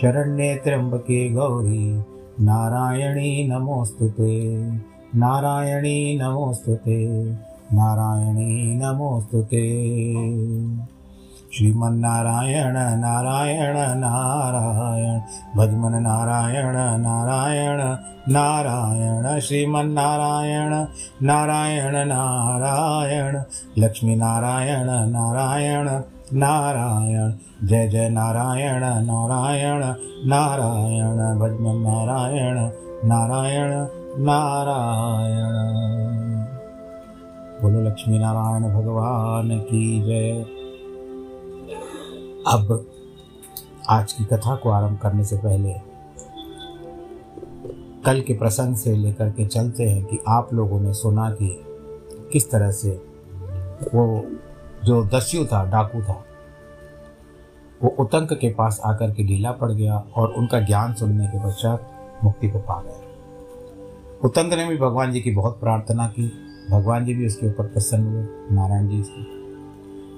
शरण्ये त्र्यम्बके गौरी। नारायणी नमोऽस्तु नारायणी नमोऽस्तु नारायणी नमोऽस्तु ते। श्रीमन्नारायण, नारायण नारायण। भजमन नारायण नारायण नारायण। श्रीमन्नारायण, नारायण नारायण। लक्ष्मीनारायण, नारायण। नारायण, जय जय नारायण नारायण नारायण भजमन नारायण नारायण नारायण। बोलो लक्ष्मी नारायण भगवान की जय। अब आज की कथा को आरंभ करने से पहले कल के प्रसंग से लेकर के चलते हैं कि आप लोगों ने सुना कि किस तरह से वो जो दस्यु था, डाकू था, वो उतंक के पास आकर के ढीला पड़ गया और उनका ज्ञान सुनने के पश्चात मुक्ति को पा गया। उतंक ने भी भगवान जी की बहुत प्रार्थना की। भगवान जी भी उसके ऊपर प्रसन्न हुए, नारायण जी से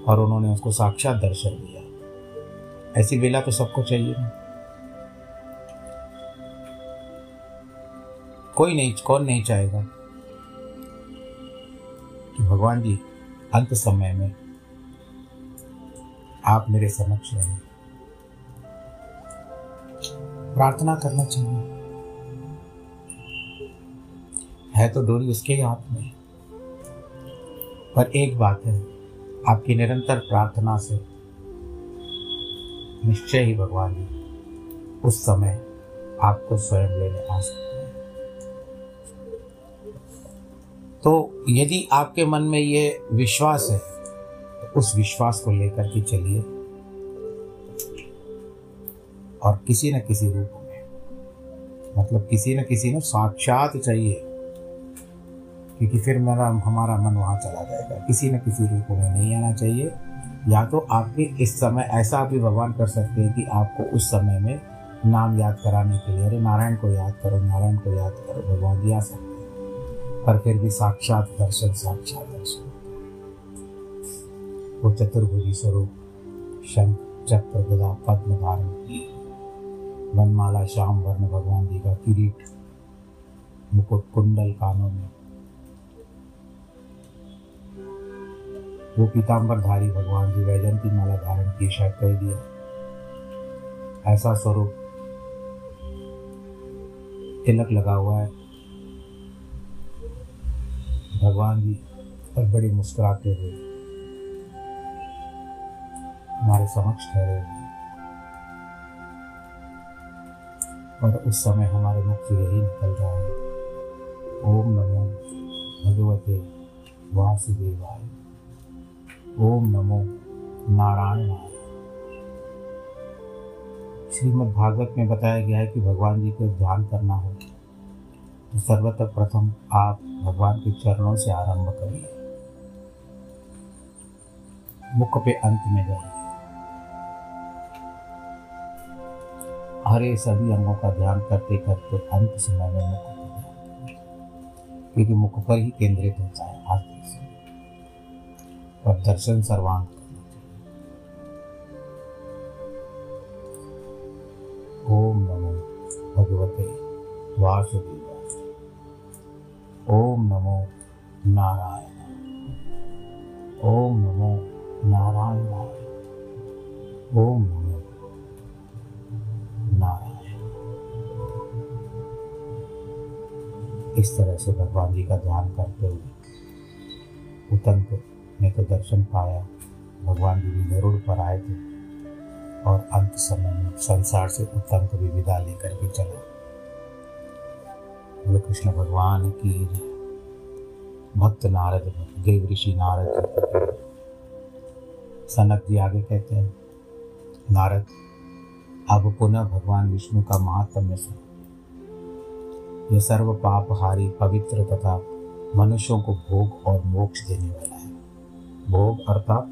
और उन्होंने उसको साक्षात दर्शन दिया। ऐसी बेला तो सबको चाहिए ना। कोई नहीं, कौन नहीं चाहेगा कि भगवान जी अंत समय में आप मेरे समक्ष रहे। प्रार्थना करना चाहिए है तो डोरी उसके ही हाथ में। पर एक बात है, आपकी निरंतर प्रार्थना से निश्चय ही भगवान उस समय आपको स्वयं लेने आ सकते हैं। तो यदि आपके मन में ये विश्वास है उस विश्वास को लेकर के चलिए। और किसी न किसी रूप में मतलब किसी न किसी ने साक्षात चाहिए, क्योंकि फिर मेरा, हमारा मन वहाँ चला जाएगा। किसी न किसी रूप में नहीं आना चाहिए। या तो आप भी इस समय, ऐसा भी भगवान कर सकते हैं कि आपको उस समय में नाम याद कराने के लिए, अरे नारायण को याद करो, नारायण को याद करो, भगवान भी आ सकते हैं। पर फिर भी साक्षात दर्शन साक्षात दर्शन। वो चतुर्भुजी स्वरूप शंख चक्र गदा पद्म धारण किए वनमाला श्याम वर्ण भगवान जी का किरीट मुकुट कुंडल कानों में। वो पीताम्बरधारी भगवान जी वैजंती माला धारण की शायद कह दिया। ऐसा स्वरूप तिलक लगा हुआ है। भगवान जी और बड़ी मुस्कुराते हुए हमारे समक्ष ठहरे हुए और उस समय हमारे मुख से यही निकल रहा है, ओम नमो भगवते वासुदेवाय। ओम नमो नारायणाय। श्रीमद् भागवत में बताया गया है कि भगवान जी को ध्यान करना हो तो सर्वतः प्रथम आप भगवान के चरणों से आरंभ करिए। मुख पे अंत में जाइए। हरे सभी अंगों का ध्यान करते करते अंत समय में मुख पर क्योंकि मुख पर ही केंद्रित होता है से और दर्शन सर्वांग ओम नमो भगवते वासुदेवाय। ओम नमो नारायण। ओम नमो नारायण। इस तरह से भगवान जी का ध्यान करते हुए उतंक ने तो दर्शन पाया। भगवान जी भी गरुड़ पर आए थे और अंत समय में संसार से उतंक भी विदा लेकर के चला। बोले, कृष्ण भगवान की भक्त नारद, देव ऋषि नारद। सनक जी आगे कहते हैं, नारद, अब पुनः भगवान विष्णु का महात्म्य सुनो यह सर्व पाप हारी पवित्र तथा मनुष्यों को भोग और मोक्ष देने वाला है। भोग अर्थात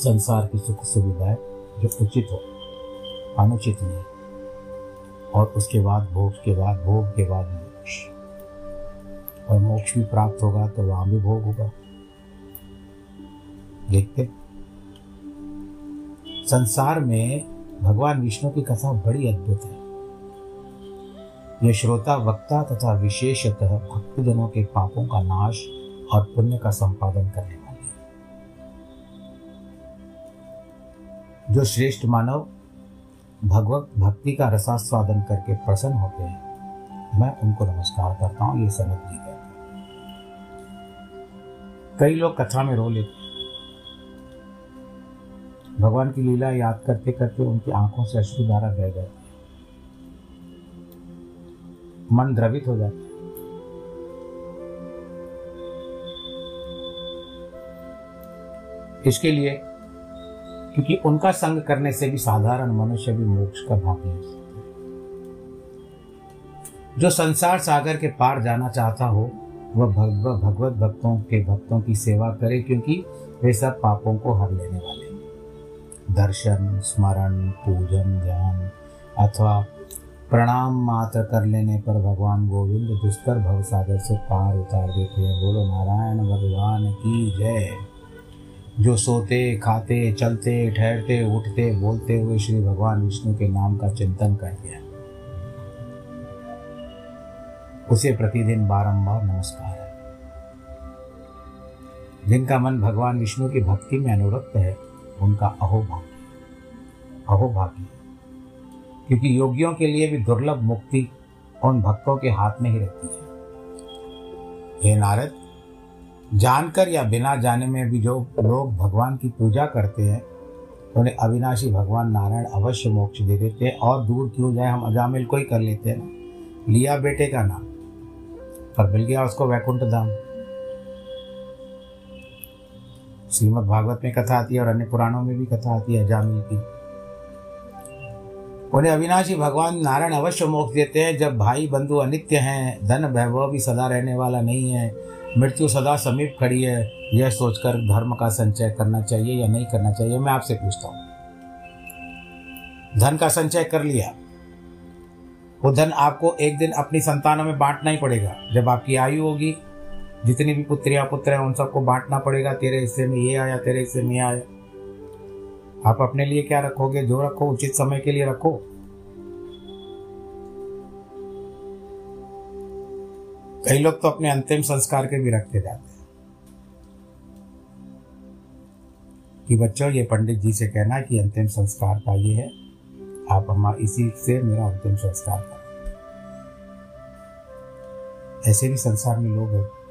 संसार की सुख सुविधाएँ जो उचित हो, अनुचित नहीं, और उसके बाद भोग के बाद भोग के बाद मोक्ष। और मोक्ष भी प्राप्त होगा तो वहाँ भी भोग होगा। देखते। संसार में भगवान विष्णु की कथा बड़ी अद्भुत है। यह श्रोता, वक्ता तथा विशेषतः भक्तजनों के पापों का नाश और पुण्य का संपादन करने वाली जो श्रेष्ठ मानव भगवत भक्ति का रसास्वादन करके प्रसन्न होते हैं, मैं उनको नमस्कार करता हूँ, ये समझ जी कहते हैं कई लोग कथा में रो लेते भगवान की लीला याद करते करते उनकी आँखों से अश्रुधारा बह जाती है। मन द्रवित हो जाता इसके लिए, क्योंकि उनका संग करने से भी साधारण मनुष्य भी मोक्ष का भागी हो सकता जो संसार सागर के पार जाना चाहता हो, वह भगवत भगवत भक्तों के भक्तों की सेवा करे, क्योंकि वे सब पापों को हर लेने वाले हैं। दर्शन, स्मरण, पूजन, ध्यान, अथवा प्रणाम मात्र कर लेने पर भगवान गोविंद दुष्कर भव सागर से पार उतार देते हैं। बोलो, नारायण भगवान की जय। जो सोते, खाते, चलते, ठहरते, उठते, बोलते हुए श्री भगवान विष्णु के नाम का चिंतन करते हैं उसे प्रतिदिन बारंबार नमस्कार है। जिनका मन भगवान विष्णु की भक्ति में अनुरक्त है, उनका अहोभाग्य। अहोभाग्य। क्योंकि योगियों के लिए भी दुर्लभ मुक्ति उन भक्तों के हाथ में ही रहती है। हे नारद, जानकर या बिना जाने में भी जो लोग भगवान की पूजा करते हैं, उन्हें अविनाशी भगवान नारायण अवश्य मोक्ष दे देते हैं और दूर क्यों जाए, हम अजामिल को ही कर लेते हैं। ना लिया बेटे का नाम, पर मिल गया उसको वैकुंठ धाम। श्रीमद भागवत में कथा आती है और अन्य पुराणों में भी कथा आती है अजामिल की। उन्हें अविनाशी भगवान नारायण अवश्य मोक्ष देते हैं, जब भाई बंधु अनित्य हैं, धन वैभव भी सदा रहने वाला नहीं है, मृत्यु सदा समीप खड़ी है, यह सोचकर धर्म का संचय करना चाहिए या नहीं करना चाहिए, मैं आपसे पूछता हूँ। धन का संचय कर लिया, वो धन आपको एक दिन अपनी संतानों में बांटना ही पड़ेगा, जब आपकी आयु होगी, जितनी भी पुत्रियाँ पुत्र हैं, उन सबको बांटना पड़ेगा, तेरे हिस्से में ये आया, तेरे हिस्से में ये आया। आप अपने लिए क्या रखोगे? जो रखो, उचित समय के लिए रखो। कई लोग तो अपने अंतिम संस्कार के भी रखते जाते हैं। कि बच्चों, ये पंडित जी से कहना कि अंतिम संस्कार का ये है, आप अम्मा, इसी से मेरा अंतिम संस्कार करें ऐसे भी संसार में लोग हैं।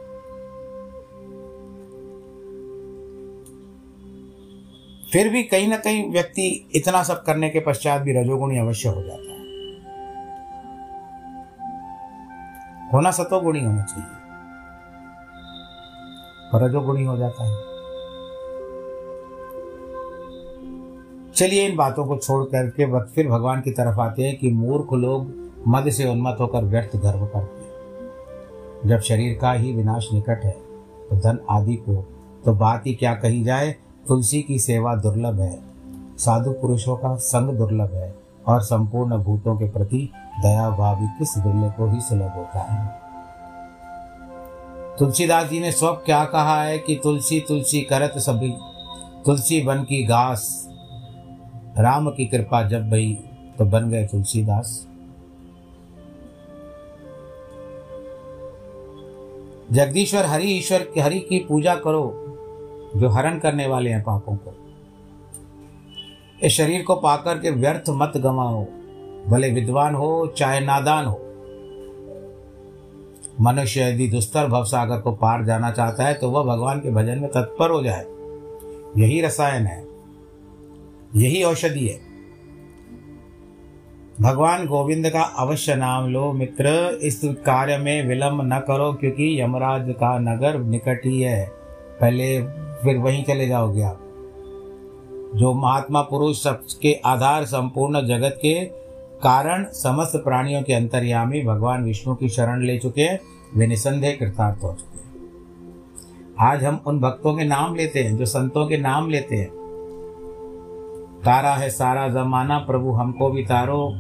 फिर भी कहीं ना कहीं व्यक्ति इतना सब करने के पश्चात भी रजोगुणी अवश्य हो जाता है। होना सतोगुणी होना चाहिए। पर रजोगुणी हो जाता है। चलिए इन बातों को छोड़ करके फिर भगवान की तरफ़ आते हैं कि मूर्ख लोग मद से उन्मत होकर व्यर्थ गर्व करते हैं। जब शरीर का ही विनाश निकट है तो धन आदि को तो बात ही क्या कही जाए? तुलसी की सेवा दुर्लभ है। साधु पुरुषों का संग दुर्लभ है और संपूर्ण भूतों के प्रति दया भावी किस बिरले को ही सुलभ होता है। तुलसीदास जी ने स्व क्या कहा है कि तुलसी तुलसी करत सभी, तुलसी बन की घास। राम की कृपा जब भई तो बन गए तुलसीदास। जगदीश्वर हरि ईश्वर हरि की पूजा करो। जो हरण करने वाले हैं पापों को। इस शरीर को पाकर के व्यर्थ मत गवाओ भले विद्वान हो, चाहे नादान हो। मनुष्य यदि दुस्तर भवसागर को पार जाना चाहता है तो वह भगवान के भजन में तत्पर हो जाए। यही रसायन है। यही औषधि है। भगवान गोविंद का अवश्य नाम लो, मित्र। इस कार्य में विलंब न करो, क्योंकि यमराज का नगर निकट ही है। पहले फिर वहीं चले जाओगे आप। जो महात्मा पुरुष सबके आधार संपूर्ण जगत के कारण समस्त प्राणियों के अंतर्यामी भगवान विष्णु की शरण ले चुके हैं, वे निसंदेह कृतार्थ हो चुके हैं। आज हम उन भक्तों के नाम लेते हैं, जो संतों के नाम लेते हैं। तारा है सारा जमाना, प्रभु हमको भी तारो।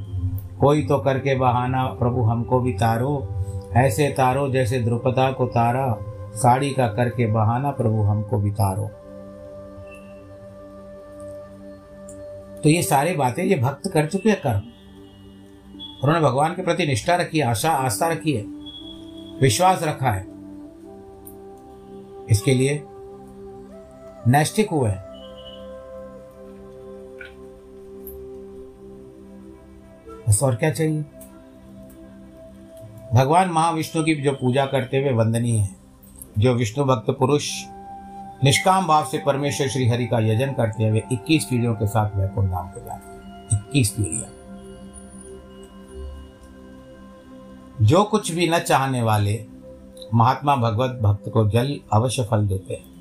कोई तो करके बहाना, प्रभु हमको भी तारो। ऐसे तारो जैसे द्रुपदा को तारा। साड़ी का करके बहाना प्रभु हमको बितारो। तो ये सारी बातें ये भक्त कर चुके हैं कर्म। उन्होंने भगवान के प्रति निष्ठा रखी आशा, आस्था रखी है, विश्वास रखा है। इसके लिए नैष्टिक हुए हैं। बस और क्या चाहिए? भगवान महाविष्णु की जो पूजा करते हुए वंदनीय है। जो विष्णु भक्त पुरुष निष्काम भाव से परमेश्वर श्री हरि का यजन करते हैं वे इक्कीस पीढ़ियों के साथ वैकुंठ धाम को जाते हैं। इक्कीस पीढ़ियाँ। जो कुछ भी न चाहने वाले महात्मा भगवत भक्त को जल अवश्य फल देते हैं।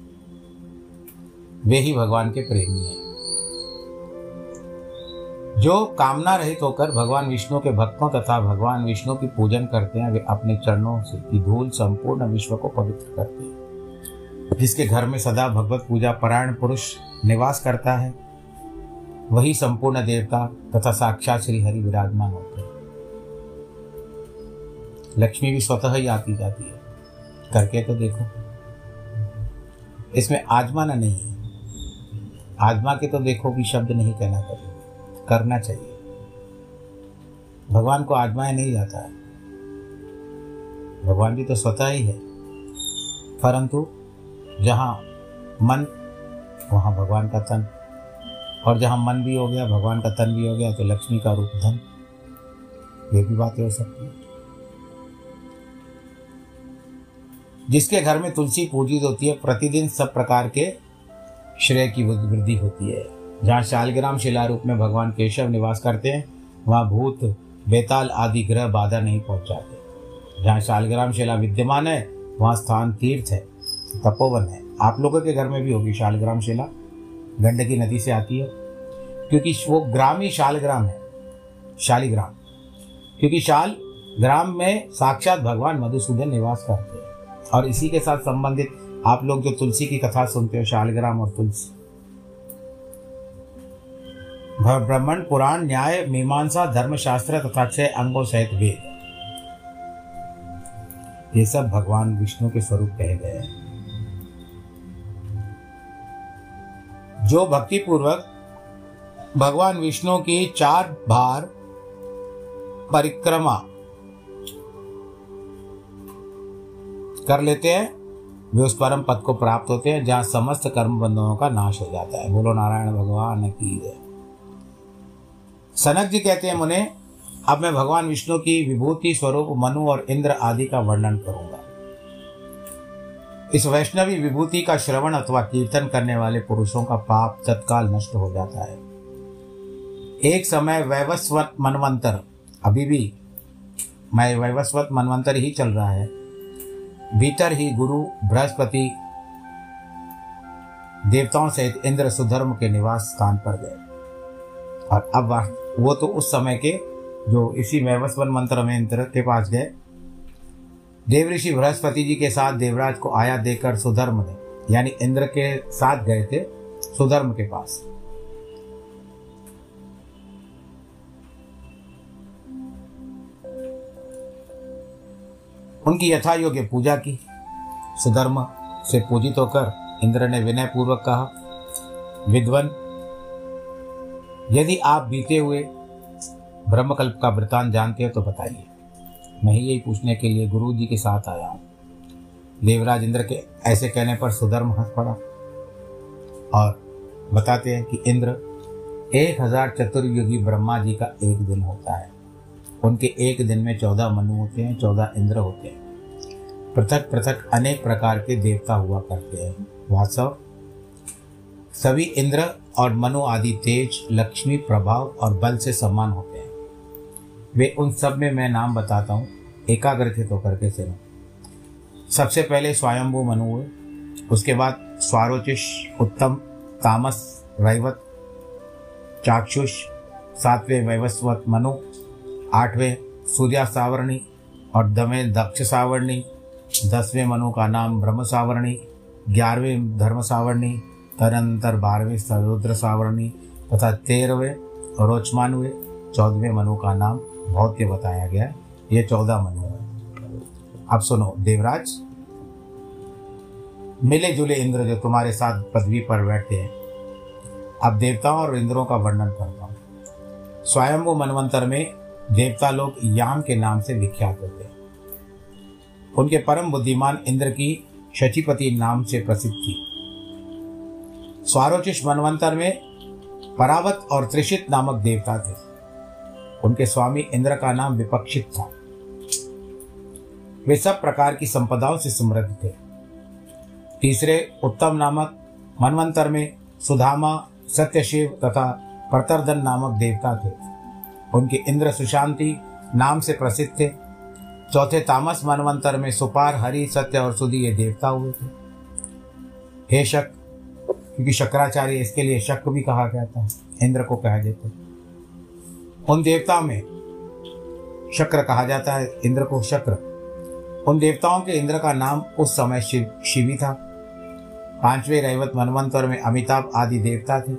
वे ही भगवान के प्रेमी हैं। जो कामना रहित होकर भगवान विष्णु के भक्तों तथा भगवान विष्णु की पूजन करते हैं, वे अपने चरणों से की धूल संपूर्ण विश्व को पवित्र करते हैं। जिसके घर में सदा भगवत पूजा परायण पुरुष निवास करता है, वही संपूर्ण देवता तथा साक्षात श्री हरि विराजमान होते हैं। लक्ष्मी भी स्वतः ही आती जाती है। करके तो देखो। इसमें आजमाना नहीं है। आजमा के तो देखो भी शब्द नहीं कहना चाहिए करना चाहिए। भगवान को आजमाया नहीं जाता है। भगवान भी तो स्वतः ही है। परंतु जहाँ मन, वहाँ भगवान का तन। और जहाँ मन भी हो गया, भगवान का तन भी हो गया तो लक्ष्मी का रूप धन। ये भी बातें हो सकती है। जिसके घर में तुलसी पूजित होती है, प्रतिदिन सब प्रकार के श्रेय की वृद्धि होती है। जहाँ शालग्राम शिला रूप में भगवान केशव निवास करते हैं, वहाँ भूत, बेताल आदि ग्रह बाधा नहीं पहुँचाते। जहाँ शालग्राम शिला विद्यमान है, वहाँ स्थान तीर्थ है, तपोवन है। आप लोगों के घर में भी होगी शालग्राम शिला। गंडकी नदी से आती है। क्योंकि वो ग्राम ही शालग्राम है, शालिग्राम। क्योंकि शाल ग्राम में साक्षात भगवान मधुसूदन निवास करते हैं। और इसी के साथ संबंधित आप लोग जो तुलसी की कथा सुनते हो, शालग्राम और तुलसी ब्राह्मण, पुराण, न्याय, मीमांसा, धर्मशास्त्र तथा छह अंगों सहित वेद। ये सब भगवान विष्णु के स्वरूप कहे गए हैं। जो भक्ति पूर्वक भगवान विष्णु की चार बार परिक्रमा कर लेते हैं, वे उस परम पद को प्राप्त होते हैं, जहाँ समस्त कर्म बंधनों का नाश हो जाता है। बोलो, नारायण भगवान की जय। सनक जी कहते हैं मुने, अब मैं भगवान विष्णु की विभूति स्वरूप मनु और इंद्र आदि का वर्णन करूँगा। इस वैष्णवी विभूति का श्रवण अथवा कीर्तन करने वाले पुरुषों का पाप तत्काल नष्ट हो जाता है। एक समय वैवस्वत मनवंतर, अभी भी, मैं वैवस्वत मनवंतर ही चल रहा है। भीतर ही गुरु, बृहस्पति, देवताओं सहित इंद्र सुधर्म के निवास स्थान पर गए। और अब वो तो उस समय के जो इसी वैवस्वन मंत्र में इंद्र के पास गए। देव ऋषि बृहस्पति जी के साथ देवराज को आया देकर सुधर्म ने, यानी इंद्र के साथ गए थे सुधर्म के पास। उनकी यथा योग्य पूजा की। सुधर्म से पूजित होकर इंद्र ने विनय पूर्वक कहा, विद्वन यदि आप बीते हुए ब्रह्मकल्प का वृतांत जानते हैं तो बताइए। मैं यही पूछने के लिए गुरु जी के साथ आया हूँ। देवराज इंद्र के ऐसे कहने पर सुधर्म हंस पड़ा और बताते हैं कि इंद्र एक हज़ार चतुर्युगी ब्रह्मा जी का एक दिन होता है। उनके एक दिन में चौदह मनु होते हैं, चौदह इंद्र होते हैं। पृथक पृथक अनेक प्रकार के देवता हुआ करते हैं। वास्तव सभी इंद्र और मनु आदि तेज, लक्ष्मी, प्रभाव और बल से सम्मान होते हैं। वे उन सब में मैं नाम बताता हूँ एकाग्रचित होकर के सुनो सबसे पहले स्वयंभू मनु हुए, उसके बाद स्वारोचिश, उत्तम, तामस वैवत चाक्षुष, सातवें वैवस्वत मनु, आठवें सूर्या सावरणी और दमें दक्ष सावरणी, दसवें मनु का नाम ब्रह्म सावरणी, ग्यारहवें धर्म सावरणी तदनंतर बारहवें रुद्र सावरणी तथा तेरहवें रोचमान हुए चौदहवें मनु का नाम भौत्य बताया गया ये चौदह मनु है। अब सुनो, देवराज। मिले जुले इंद्र जो तुम्हारे साथ पदवी पर बैठे हैं। अब देवताओं और इंद्रों का वर्णन करता हूँ। स्वयंभू मनवंतर में देवता लोग याम के नाम से विख्यात होते हैं। उनके परम बुद्धिमान इंद्र की शचिपति नाम से प्रसिद्ध थी। स्वारोचिष मनवंतर में परावत और त्रिषित नामक देवता थे। उनके स्वामी इंद्र का नाम विपक्षित था। वे सब प्रकार की संपदाओं से समृद्ध थे। तीसरे उत्तम नामक मनवंतर में सुधामा, सत्यशिव तथा प्रतरदन नामक देवता थे। उनके इंद्र सुशांति नाम से प्रसिद्ध थे। चौथे तामस मनवंतर में सुपार, हरि, सत्य और सुधी ये देवता हुए थे। हे शक क्योंकि शक्राचार्य इसके लिए शक भी कहा जाता है, इंद्र को कहा जाता है। उन देवताओं में शक्र कहा जाता है, इंद्र को शक्र। उन देवताओं के इंद्र का नाम उस समय शिव, शिवी था। पाँचवें रैवत मनवंतर में अमिताभ आदि देवता थे।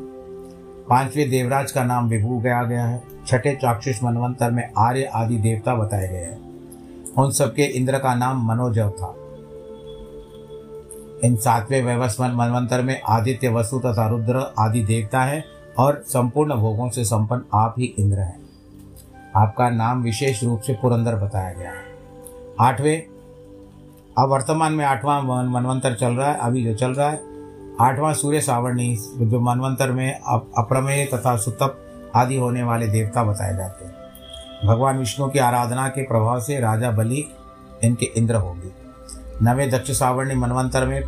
पाँचवें देवराज का नाम विभू गया गया है। छठे चाक्षुष मनवंतर में आर्य आदि देवता बताए गए हैं। उन सबके इंद्र का नाम मनोजव था। इन सातवें व्यवस्वन मनवंतर में आदित्य, वसु तथा रुद्र आदि देवता है और संपूर्ण भोगों से संपन्न आप ही इंद्र हैं। आपका नाम विशेष रूप से पुरंदर बताया गया है। आठवें, अब वर्तमान में आठवां मनवंतर चल रहा है, अभी जो चल रहा है, आठवां सूर्य सावरणी, जो मनवंतर में अप्रमेय तथा सुतप आदि होने वाले देवता बताए जाते हैं। भगवान विष्णु की आराधना के प्रभाव से राजा बलि इनके इंद्र होंगे। नवे दक्ष सावरणी मनवंतर में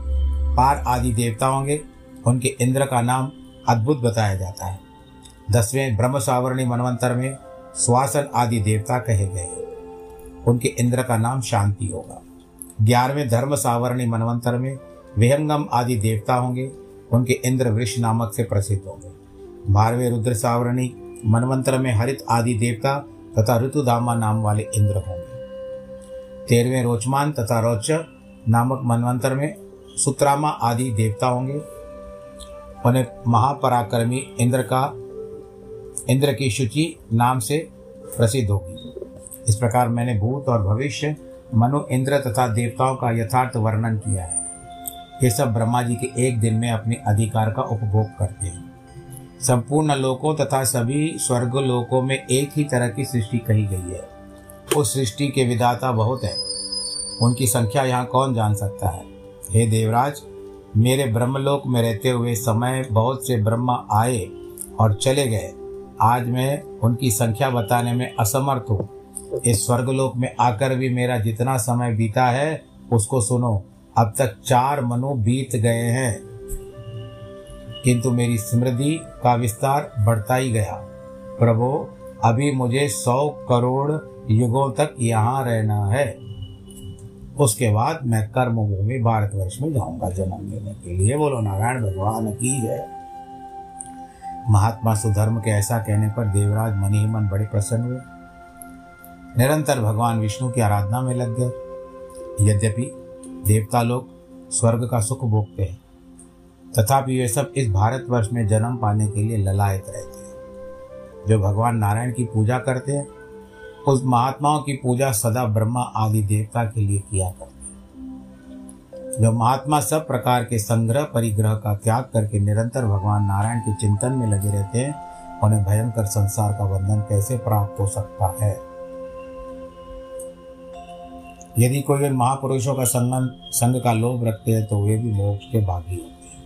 पार आदि देवता होंगे। उनके इंद्र का नाम अद्भुत बताया जाता है। दसवें ब्रह्म सावरणी मनवंतर में स्वासन आदि देवता कहे गए हैं। उनके इंद्र का नाम शांति होगा। ग्यारहवें धर्म सावरणी मनवंतर में विहंगम आदि देवता होंगे। उनके इंद्र वृक्ष नामक से प्रसिद्ध होंगे। बारहवें रुद्र सावरणी मनवंतर में हरित आदि देवता तथा ऋतुदामा नाम वाले इंद्र होंगे। तेरहवें रोचमान तथा रोच नामक मनवंतर में सुत्रामा आदि देवता होंगे। उन्हें महापराक्रमी इंद्र का, इंद्र की शुचि नाम से प्रसिद्ध होगी। इस प्रकार मैंने भूत और भविष्य, मनु, इंद्र तथा देवताओं का यथार्थ वर्णन किया है। ये सब ब्रह्मा जी के एक दिन में अपने अधिकार का उपभोग करते हैं। संपूर्ण लोकों तथा सभी स्वर्ग लोकों में एक ही तरह की सृष्टि कही गई है। उस सृष्टि के विधाता बहुत है। उनकी संख्या यहाँ कौन जान सकता है? हे देवराज, मेरे ब्रह्मलोक में रहते हुए समय बहुत से ब्रह्मा आए और चले गए। आज मैं उनकी संख्या बताने में असमर्थ हूँ। इस स्वर्गलोक में आकर भी मेरा जितना समय बीता है, उसको सुनो। अब तक चार मनु बीत गए हैं। किंतु मेरी स्मृति का विस्तार बढ़ता ही गया। प्रभु, अभी मुझे सौ करोड़ युगों तक यहाँ रहना है। उसके बाद मैं कर्म भूमि भारतवर्ष में जाऊँगा जन्म लेने के लिए। बोलो, नारायण भगवान की है। महात्मा सुधर्म के ऐसा कहने पर देवराज मन ही मन बड़े प्रसन्न हुए। निरंतर भगवान विष्णु की आराधना में लग गए। यद्यपि देवता लोग स्वर्ग का सुख भोगते हैं, तथापि वे सब इस भारतवर्ष में जन्म पाने के लिए ललायत रहते हैं। जो भगवान नारायण की पूजा करते हैं उस महात्माओं की पूजा सदा ब्रह्मा आदि देवता के लिए किया करते जो महात्मा सब प्रकार के संग्रह, परिग्रह का त्याग करके निरंतर भगवान नारायण के चिंतन में लगे रहते हैं, उन्हें भयंकर संसार का बंधन कैसे प्राप्त हो सकता है? यदि कोई उन महापुरुषों का संगम, संग का लोभ रखते हैं तो वे भी मोक्ष के भागी होते हैं।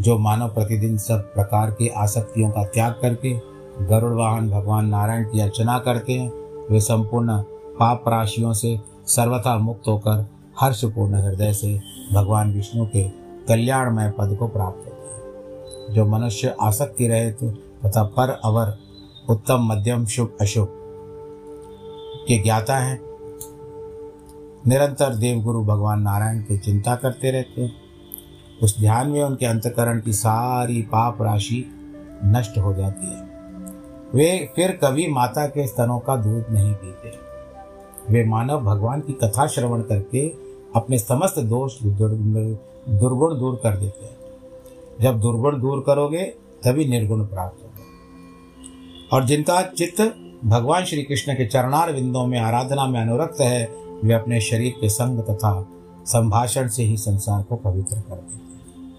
जो मानव प्रतिदिन सब प्रकार की आसक्तियों का त्याग करके गरुड़ वाहन भगवान नारायण की अर्चना करते हैं। वे संपूर्ण पाप राशियों से सर्वथा मुक्त होकर हर्षपूर्ण हृदय से भगवान विष्णु के कल्याणमय पद को प्राप्त होते हैं। जो मनुष्य आसक्ति रहित तथा पर अवर उत्तम मध्यम शुभ अशुभ के ज्ञाता हैं, निरंतर देवगुरु भगवान नारायण की चिंता करते रहते हैं। उस ध्यान में उनके अंतकरण की सारी पाप राशि नष्ट हो जाती है। वे फिर कभी माता के स्तनों का दूध नहीं पीते। वे मानव भगवान की कथा श्रवण करके अपने समस्त दोष दुर्गुण दूर कर देते हैं। जब दुर्गुण दूर करोगे, तभी निर्गुण प्राप्त होगा। और जिनका चित्त भगवान श्री कृष्ण के चरणार बिंदों में आराधना में अनुरक्त है, वे अपने शरीर के संग तथा संभाषण से ही संसार को पवित्र कर देते हैं।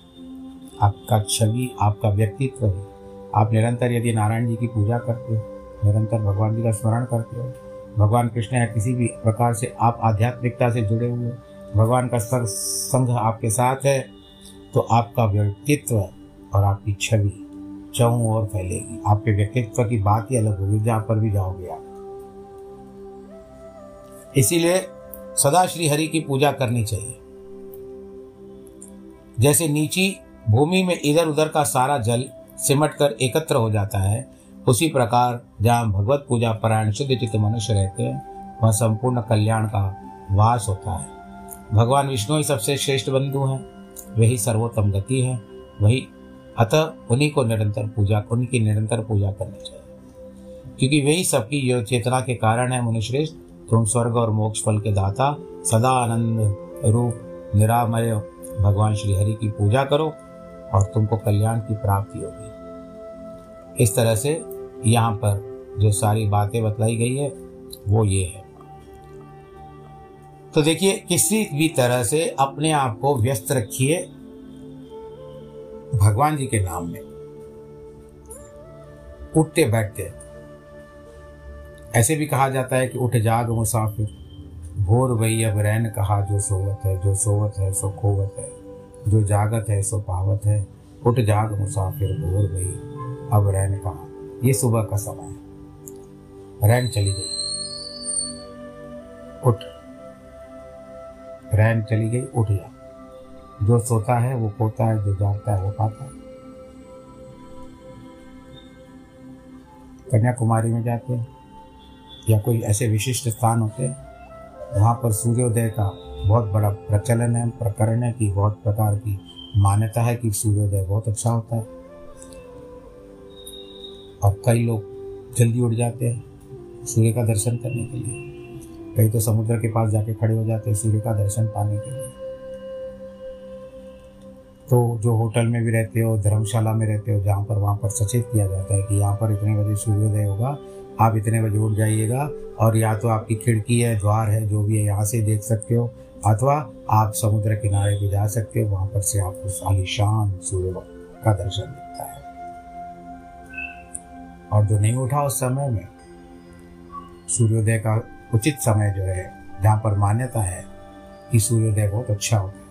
आपका छवि, आपका व्यक्तित्व है आप निरंतर यदि नारायण जी की पूजा करते हो, निरंतर भगवान जी का स्मरण करते हो, भगवान कृष्ण या किसी भी प्रकार से आप आध्यात्मिकता से जुड़े हुए भगवान का संघ आपके साथ है तो आपका व्यक्तित्व और आपकी छवि चौं और फैलेगी। आपके व्यक्तित्व की बात ही अलग होगी, जहाँ पर भी जाओगे आप। इसीलिए सदा श्री हरि की पूजा करनी चाहिए। जैसे नीची भूमि में इधर उधर का सारा जल सिमट कर एकत्र हो जाता है। उसी प्रकार जहाँ भगवत पूजा परायण शुद्ध चित्त मनुष्य रहते हैं, वह संपूर्ण कल्याण का वास होता है। भगवान विष्णु ही सबसे श्रेष्ठ बंधु हैं वही सर्वोत्तम गति है, वही अतः उन्हीं को निरंतर पूजा, उनकी निरंतर पूजा करनी चाहिए। क्योंकि वही सबकी योग चेतना के कारण है मुनिश्रेष्ठ, तुम स्वर्ग और मोक्ष फल के दाता, सदा आनंद रूप निरामय भगवान श्री हरि की पूजा करो और तुमको कल्याण की प्राप्ति होगी। इस तरह से यहाँ पर जो सारी बातें बतलाई गई है, वो ये है। तो देखिए, किसी भी तरह से अपने आप को व्यस्त रखिए भगवान जी के नाम में। उठते बैठते, ऐसे भी कहा जाता है कि उठ जाग मुसाफिर। भोर वही अब रैन कहा, जो सोवत है, जो सोवत है, सो खोवत है। जो जागत है, सो पावत है। उठ जाग मुसाफिर, भोर गई अब रैन कहा ये सुबह का समय है। रैन चली गई। उठ। रैन चली गई, उठ जा। जो सोता है, वो खोता है, जो जागता है, वो पाता है। कन्याकुमारी में जाते हैं, या कोई ऐसे विशिष्ट स्थान होते हैं वहाँ पर सूर्योदय का बहुत बड़ा प्रचलन है, प्रकरण है कि बहुत प्रकार की मान्यता है कि सूर्योदय बहुत अच्छा होता है। और कई लोग जल्दी उठ जाते हैं सूर्य का दर्शन करने के लिए। कई तो समुद्र के पास जाके खड़े हो जाते हैं सूर्य का दर्शन पाने के लिए। तो जो होटल में भी रहते हो, धर्मशाला में रहते हो, जहाँ पर वहाँ पर सचेत किया जाता है कि यहाँ पर इतने बजे सूर्योदय होगा, आप इतने बजे उठ जाइएगा और या तो आपकी खिड़की है, द्वार है, जो भी है, यहाँ से देख सकते हो, अथवा आप समुद्र किनारे भी जा सकते हो, वहाँ पर से आपको आलिशान सूर्य का दर्शन और जो नहीं उठा उस समय में, सूर्योदय का उचित समय जो है, जहाँ पर मान्यता है कि सूर्योदय बहुत अच्छा होता है।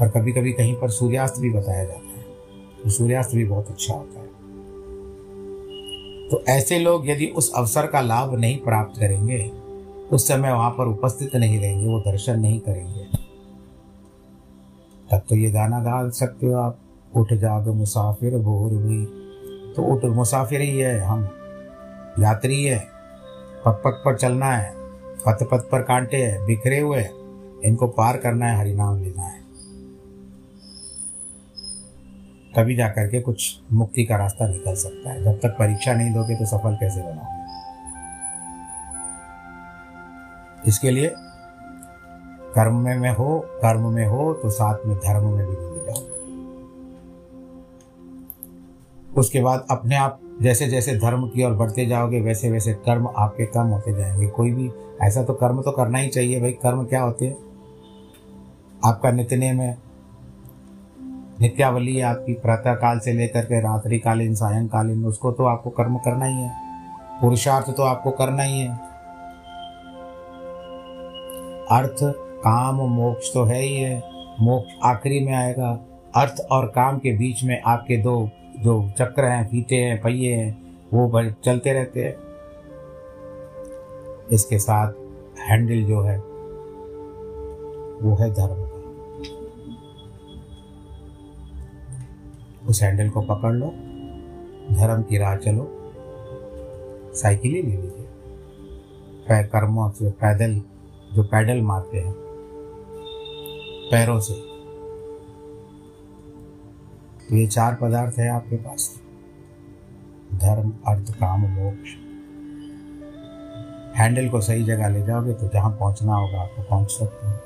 और कभी कभी कहीं पर सूर्यास्त भी बताया जाता है तो सूर्यास्त भी बहुत अच्छा होता है। तो ऐसे लोग यदि उस अवसर का लाभ नहीं प्राप्त करेंगे, उस समय वहाँ पर उपस्थित नहीं रहेंगे, वो दर्शन नहीं करेंगे। तब तो ये गाना गा सकते हो आप, उठ जाग मुसाफिर भोर हुई तो उठ मुसाफिर ही है हम यात्री है पग पग पर चलना है पथ पथ पर कांटे हैं बिखरे हुए इनको पार करना है हरिनाम लेना है। तभी जा करके कुछ मुक्ति का रास्ता निकल सकता है। जब तक परीक्षा नहीं दोगे तो सफल कैसे बनाओगे इसके लिए कर्म में, में हो कर्म में हो तो साथ में धर्म में भी मिल जाओ उसके बाद अपने आप जैसे जैसे धर्म की ओर बढ़ते जाओगे, वैसे वैसे कर्म आपके कम होते जाएँगे। कोई भी ऐसा तो कर्म तो करना ही चाहिए भाई। कर्म क्या होते हैं? आपका नित्यने में नित्यावली है आपकी। प्रातः काल से लेकर के रात्रि कालीन सायंकालीन, उसको तो आपको कर्म करना ही है। पुरुषार्थ तो आपको करना ही है। अर्थ, काम, मोक्ष तो है ही है। मोक्ष आखिरी में आएगा। अर्थ और काम के बीच में आपके दो जो चक्र हैं, फीते हैं, पहिए हैं, वो चलते रहते हैं। इसके साथ हैंडल जो है, वो है धर्म। का उस हैंडल को पकड़ लो, धर्म की राह चलो, साइकिल ही ले लीजिए। पैर कर्मों से पैदल, जो पैडल मारते हैं, पैरों से तो ये चार पदार्थ है आपके पास। धर्म, अर्थ, काम, मोक्ष। हैंडल को सही जगह ले जाओगे तो जहाँ पहुँचना होगा आपको पहुँच सकते हैं।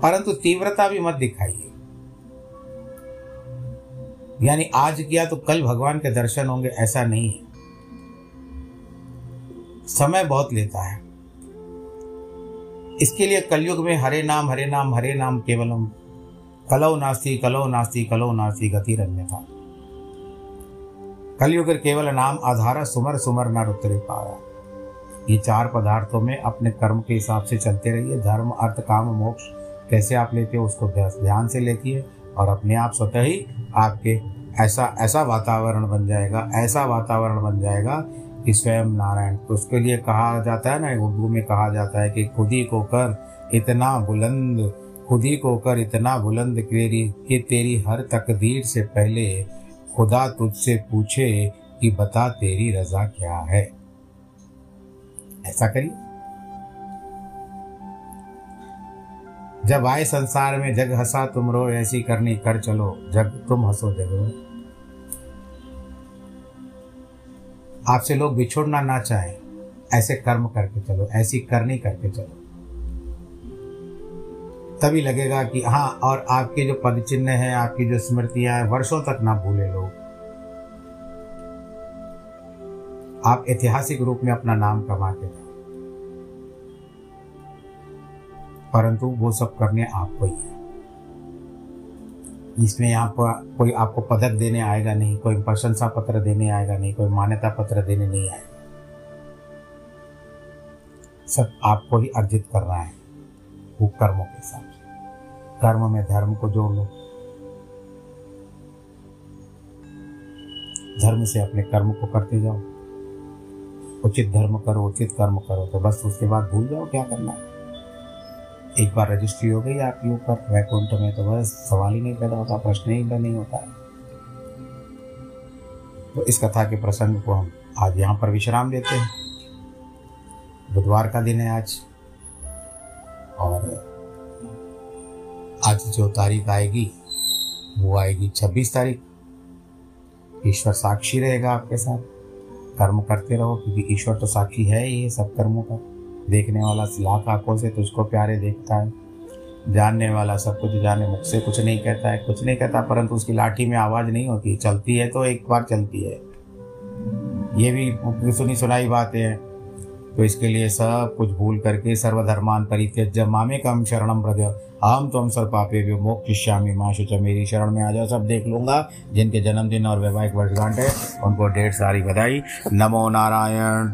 परंतु तीव्रता भी मत दिखाइए। यानी आज किया तो कल भगवान के दर्शन होंगे, ऐसा नहीं है। समय बहुत लेता है। इसके लिए कलयुग में हरे नाम हरे नाम हरे नाम केवलम। कलो नास्ती कलो नास्ती कलो नास्ती गति था कलयुग केवल नाम आधार, सुमर सुमर न उतरे पाया। ये चार पदार्थों में अपने कर्म के हिसाब से चलते रहिए। धर्म, अर्थ, काम, मोक्ष, कैसे आप लेते हो उसको ध्यान से लेती है और अपने आप स्वतः ही आपके ऐसा ऐसा वातावरण बन जाएगा, ऐसा वातावरण बन जाएगा कि स्वयं नारायण। तो उसके लिए कहा जाता है ना उर्दू में कहा जाता है कि खुद ही को कर इतना बुलंद, खुद ही को कर इतना बुलंद तेरी कि तेरी हर तकदीर से पहले खुदा तुझसे पूछे कि बता तेरी रजा क्या है। ऐसा करिए। जब आए संसार में, जग हंसा तुम रो, ऐसी करनी कर चलो। जग तुम हंसो, जग रो। आपसे लोग बिछोड़ना ना चाहें। ऐसे कर्म करके चलो, ऐसी करनी करके चलो। तभी लगेगा कि हाँ और आपके जो पद चिन्ह है, आपकी जो स्मृतियाँ हैं, वर्षों तक ना भूले लोग। आप ऐतिहासिक रूप में अपना नाम कमा के परंतु वो सब करने आपको ही है। इसमें यहाँ पर कोई आपको पदक देने आएगा नहीं, कोई प्रशंसा पत्र देने आएगा नहीं, कोई मान्यता पत्र देने नहीं आएगा। सब आपको ही अर्जित करना है वो कर्मों के साथ कर्म में धर्म को जोड़ लो। धर्म से अपने कर्म को करते जाओ। उचित धर्म करो, उचित कर्म करो तो बस उसके बाद भूल जाओ क्या करना है। एक बार रजिस्ट्री हो गई आपके ऊपर। वैकुंठ में तो बस सवाल ही नहीं पैदा होता, प्रश्न ही नहीं होता। तो इस कथा के प्रसंग को हम आज यहाँ पर विश्राम देते हैं। बुधवार का दिन है आज। और आज जो तारीख आएगी, वो आएगी छब्बीस तारीख। ईश्वर साक्षी रहेगा आपके साथ। कर्म करते रहो, क्योंकि ईश्वर तो साक्षी है ही सब कर्मों का। देखने वाला, लाख आँखों से तुझको प्यारे देखता है। जानने वाला सब कुछ जाने मुख से कुछ नहीं कहता है, कुछ नहीं कहता, परंतु उसकी लाठी में आवाज़ नहीं होती। चलती है तो एक बार चलती है। ये भी सुनी सुनाई बातें हैं। तो इसके लिए सब कुछ भूल करके सर्वधर्मान परित्यज मामे कम शरणम ब्रज हम तो हम सर पापे भी मोक्षिष्यामी माँ शुच मेरी शरण में आ जाओ, सब देख लूँगा। जिनके जन्मदिन और वैवाहिक वर्षगांठ है, उनको ढेर सारी बधाई। नमो नारायण।